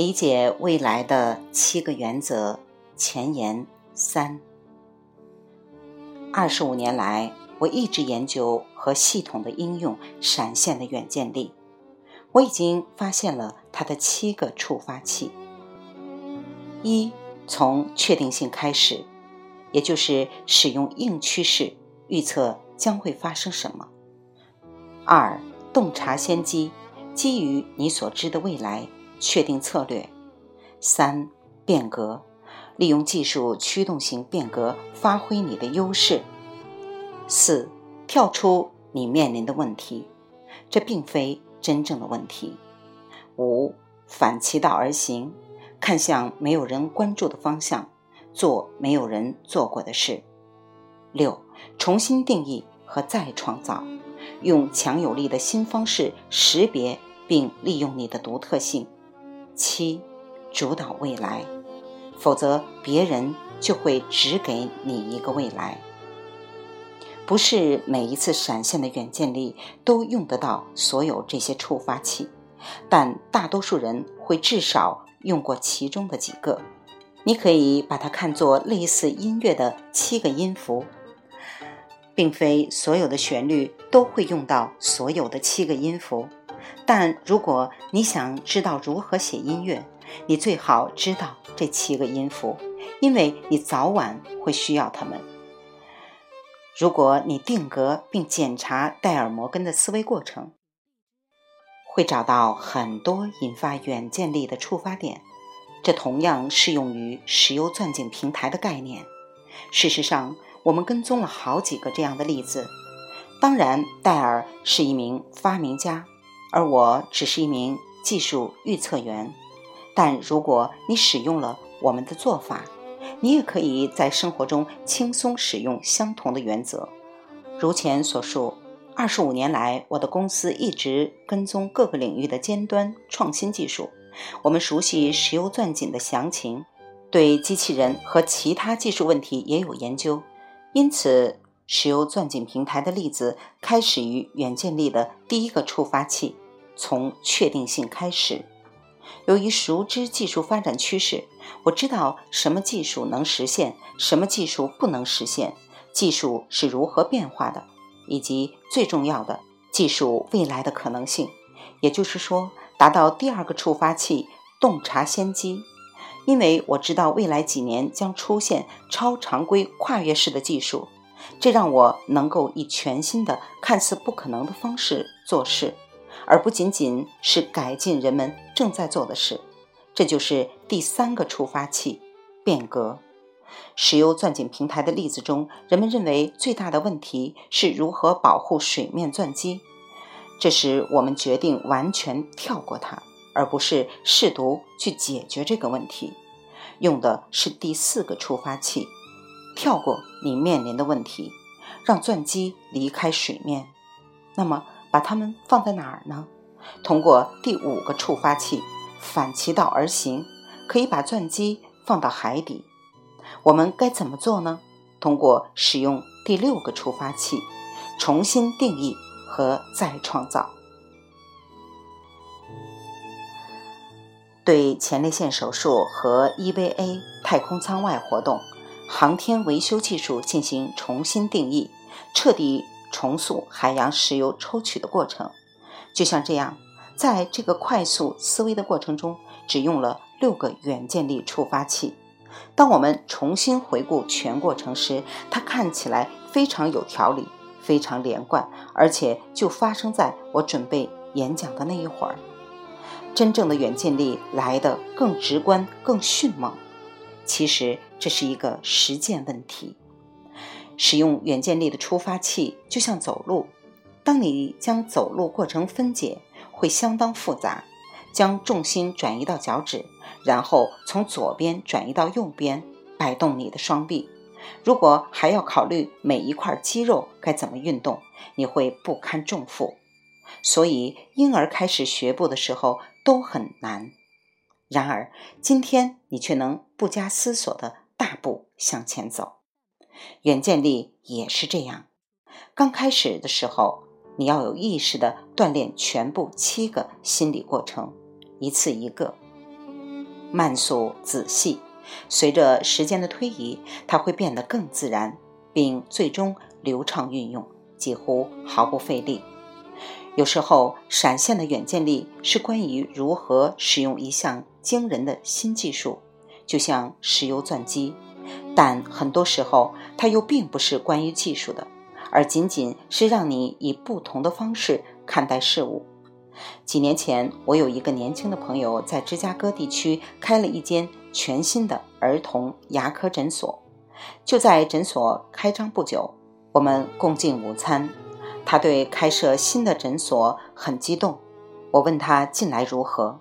理解未来的七个原则前言三。二十五年来，我一直研究和系统的应用闪现的远见力。我已经发现了它的七个触发器：一，从确定性开始，也就是使用硬趋势预测将会发生什么；二，洞察先机，基于你所知的未来确定策略；三，变革，利用技术驱动型变革发挥你的优势；四，跳出你面临的问题，这并非。真正的问题。五，反其道而行，看向没有人关注的方向，做没有人做过的事。六，重新定义和再创造，用强有力的新方式识别并利用你的独特性。七，主导未来，否则别人就会只给你一个未来。不是每一次闪现的远见力都用得到所有这些触发器，但大多数人会至少用过其中的几个。你可以把它看作类似音乐的七个音符，并非所有的旋律都会用到所有的七个音符。但如果你想知道如何写音乐，你最好知道这七个音符，因为你早晚会需要它们。如果你定格并检查戴尔·摩根的思维过程，会找到很多引发远见力的触发点。这同样适用于石油钻井平台的概念。事实上，我们跟踪了好几个这样的例子。当然，戴尔是一名发明家，而我只是一名技术预测员。但如果你使用了我们的做法，你也可以在生活中轻松使用相同的原则。如前所述，二十五年来，我的公司一直跟踪各个领域的尖端创新技术。我们熟悉石油钻井的详情，对机器人和其他技术问题也有研究。因此，石油钻井平台的例子开始于远见力的第一个触发器，从确定性开始。由于熟知技术发展趋势，我知道什么技术能实现，什么技术不能实现，技术是如何变化的，以及最重要的技术未来的可能性。也就是说，达到第二个触发器——洞察先机。因为我知道未来几年将出现超常规、跨越式的技术，这让我能够以全新的、看似不可能的方式做事。而不仅仅是改进人们正在做的事，这就是第三个触发器——变革。石油钻井平台的例子中，人们认为最大的问题是如何保护水面钻机。这时，我们决定完全跳过它，而不是试图去解决这个问题。用的是第四个触发器：跳过你面临的问题，让钻机离开水面。那么？把它们放在哪儿呢？通过第五个触发器，反其道而行，可以把钻机放到海底。我们该怎么做呢？通过使用第六个触发器，重新定义和再创造。对前列腺手术和 EVA 太空舱外活动、航天维修技术进行重新定义，彻底。重塑海洋石油抽取的过程，就像这样，在这个快速思维的过程中，只用了六个远见力触发器。当我们重新回顾全过程时，它看起来非常有条理，非常连贯，而且就发生在我准备演讲的那一会儿。真正的远见力来得更直观、更迅猛。其实这是一个实践问题。使用远见力的触发器就像走路，当你将走路过程分解，会相当复杂。将重心转移到脚趾，然后从左边转移到右边，摆动你的双臂。如果还要考虑每一块肌肉该怎么运动，你会不堪重负。所以，婴儿开始学步的时候都很难。然而，今天你却能不加思索地大步向前走。远见力也是这样。刚开始的时候，你要有意识的锻炼全部七个心理过程，一次一个。慢速仔细。随着时间的推移，它会变得更自然，并最终流畅运用，几乎毫不费力。有时候，闪现的远见力是关于如何使用一项惊人的新技术，就像石油钻机；但很多时候，它又并不是关于技术的，而仅仅是让你以不同的方式看待事物。几年前，我有一个年轻的朋友在芝加哥地区开了一间全新的儿童牙科诊所。就在诊所开张不久，我们共进午餐。他对开设新的诊所很激动。我问他近来如何，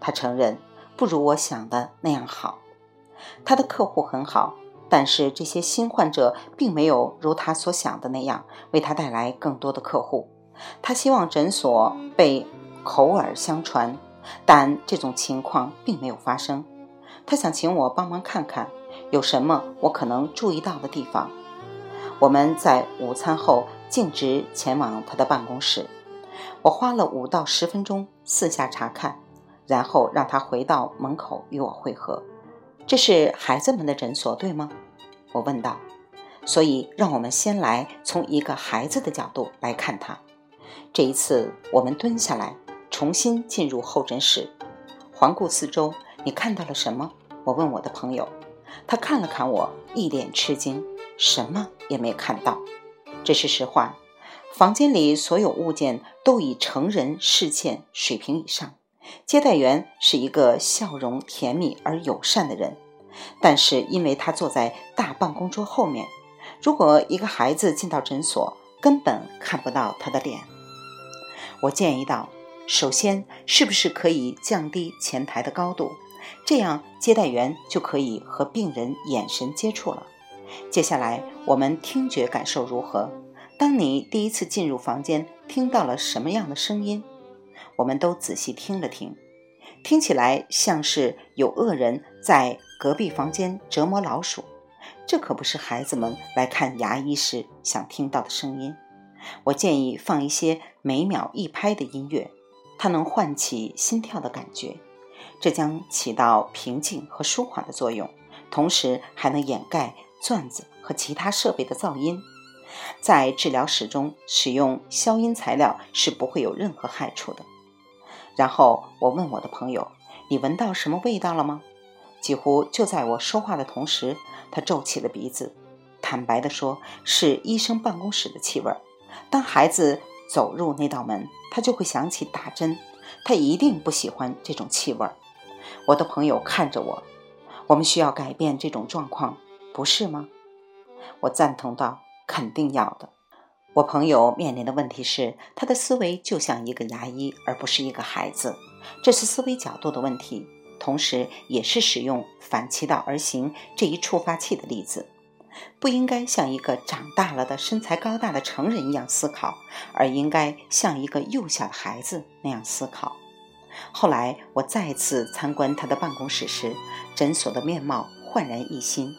他承认不如我想的那样好。他的客户很好，但是这些新患者并没有如他所想的那样为他带来更多的客户。他希望诊所被口耳相传，但这种情况并没有发生。他想请我帮忙看看有什么我可能注意到的地方。我们在午餐后径直前往他的办公室。我花了五到十分钟四下查看，然后让他回到门口与我会合。这是孩子们的诊所，对吗？我问道。所以，让我们先来从一个孩子的角度来看他。这一次，我们蹲下来，重新进入候诊室，环顾四周。你看到了什么？我问我的朋友。他看了看我，一脸吃惊，什么也没看到。这是实话。房间里所有物件都以成人视线水平以上。接待员是一个笑容甜蜜而友善的人，但是因为他坐在大办公桌后面，如果一个孩子进到诊所，根本看不到他的脸。我建议道：“首先，是不是可以降低前台的高度，这样接待员就可以和病人眼神接触了？接下来，我们听觉感受如何？当你第一次进入房间，听到了什么样的声音？我们都仔细听了听，听起来像是有恶人在隔壁房间折磨老鼠。这可不是孩子们来看牙医时想听到的声音。”我建议放一些每秒一拍的音乐，它能唤起心跳的感觉，这将起到平静和舒缓的作用，同时还能掩盖钻子和其他设备的噪音。在治疗室中使用消音材料是不会有任何害处的。然后我问我的朋友：“你闻到什么味道了吗？”几乎就在我说话的同时，他皱起了鼻子，坦白地说：“是医生办公室的气味。”当孩子走入那道门，他就会想起打针。他一定不喜欢这种气味。我的朋友看着我，我们需要改变这种状况，不是吗？我赞同道：“肯定要的。”我朋友面临的问题是，他的思维就像一个牙医，而不是一个孩子。这是思维角度的问题，同时也是使用反其道而行这一触发器的例子。不应该像一个长大了的、身材高大的成人一样思考，而应该像一个幼小的孩子那样思考。后来我再次参观他的办公室时，诊所的面貌焕然一新。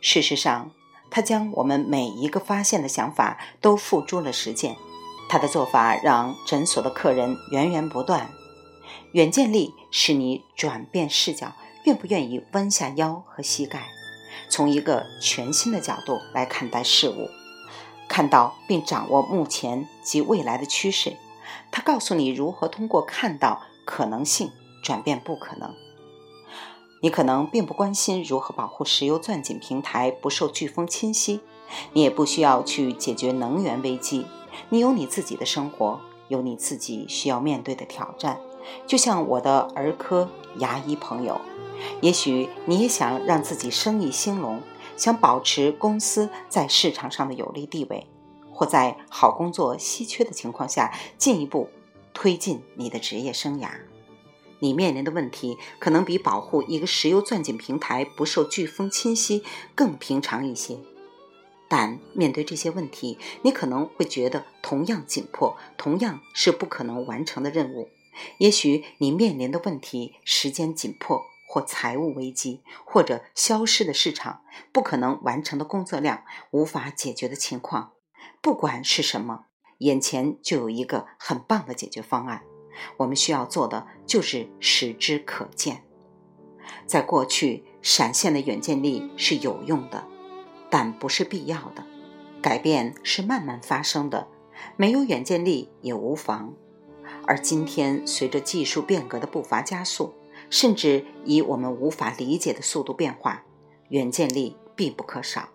事实上，他将我们每一个发现的想法都付诸了实践。他的做法让诊所的客人源源不断。远见力使你转变视角，愿不愿意弯下腰和膝盖？从一个全新的角度来看待事物，看到并掌握目前及未来的趋势。他告诉你如何通过看到可能性转变不可能。你可能并不关心如何保护石油钻井平台不受飓风侵袭，你也不需要去解决能源危机。你有你自己的生活，有你自己需要面对的挑战。就像我的儿科牙医朋友。也许你也想让自己生意兴隆，想保持公司在市场上的有利地位，或在好工作稀缺的情况下进一步推进你的职业生涯。你面临的问题可能比保护一个石油钻井平台不受飓风侵袭更平常一些，但面对这些问题，你可能会觉得同样紧迫，同样是不可能完成的任务。也许你面临的问题时间紧迫。或财务危机，或者消失的市场，不可能完成的工作量，无法解决的情况，不管是什么，眼前就有一个很棒的解决方案。我们需要做的就是使之可见。在过去，闪现的远见力是有用的，但不是必要的。改变是慢慢发生的，没有远见力也无妨。而今天，随着技术变革的步伐加速，甚至以我们无法理解的速度变化，远见力必不可少。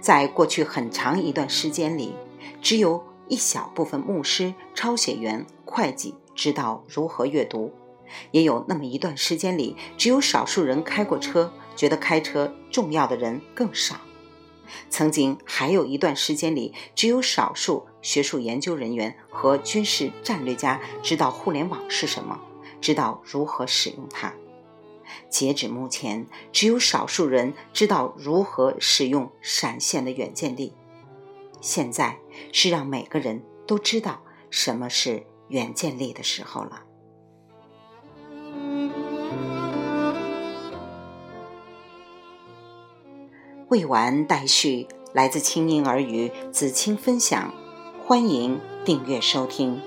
在过去很长一段时间里，只有一小部分牧师、抄写员、会计知道如何阅读。也有那么一段时间里，只有少数人开过车，觉得开车重要的人更少。曾经还有一段时间里，只有少数学术研究人员和军事战略家知道互联网是什么，知道如何使用它。截止目前，只有少数人知道如何使用闪现的远见力。现在是让每个人都知道什么是远见力的时候了。未完待续，来自清音耳语子青分享，欢迎订阅收听。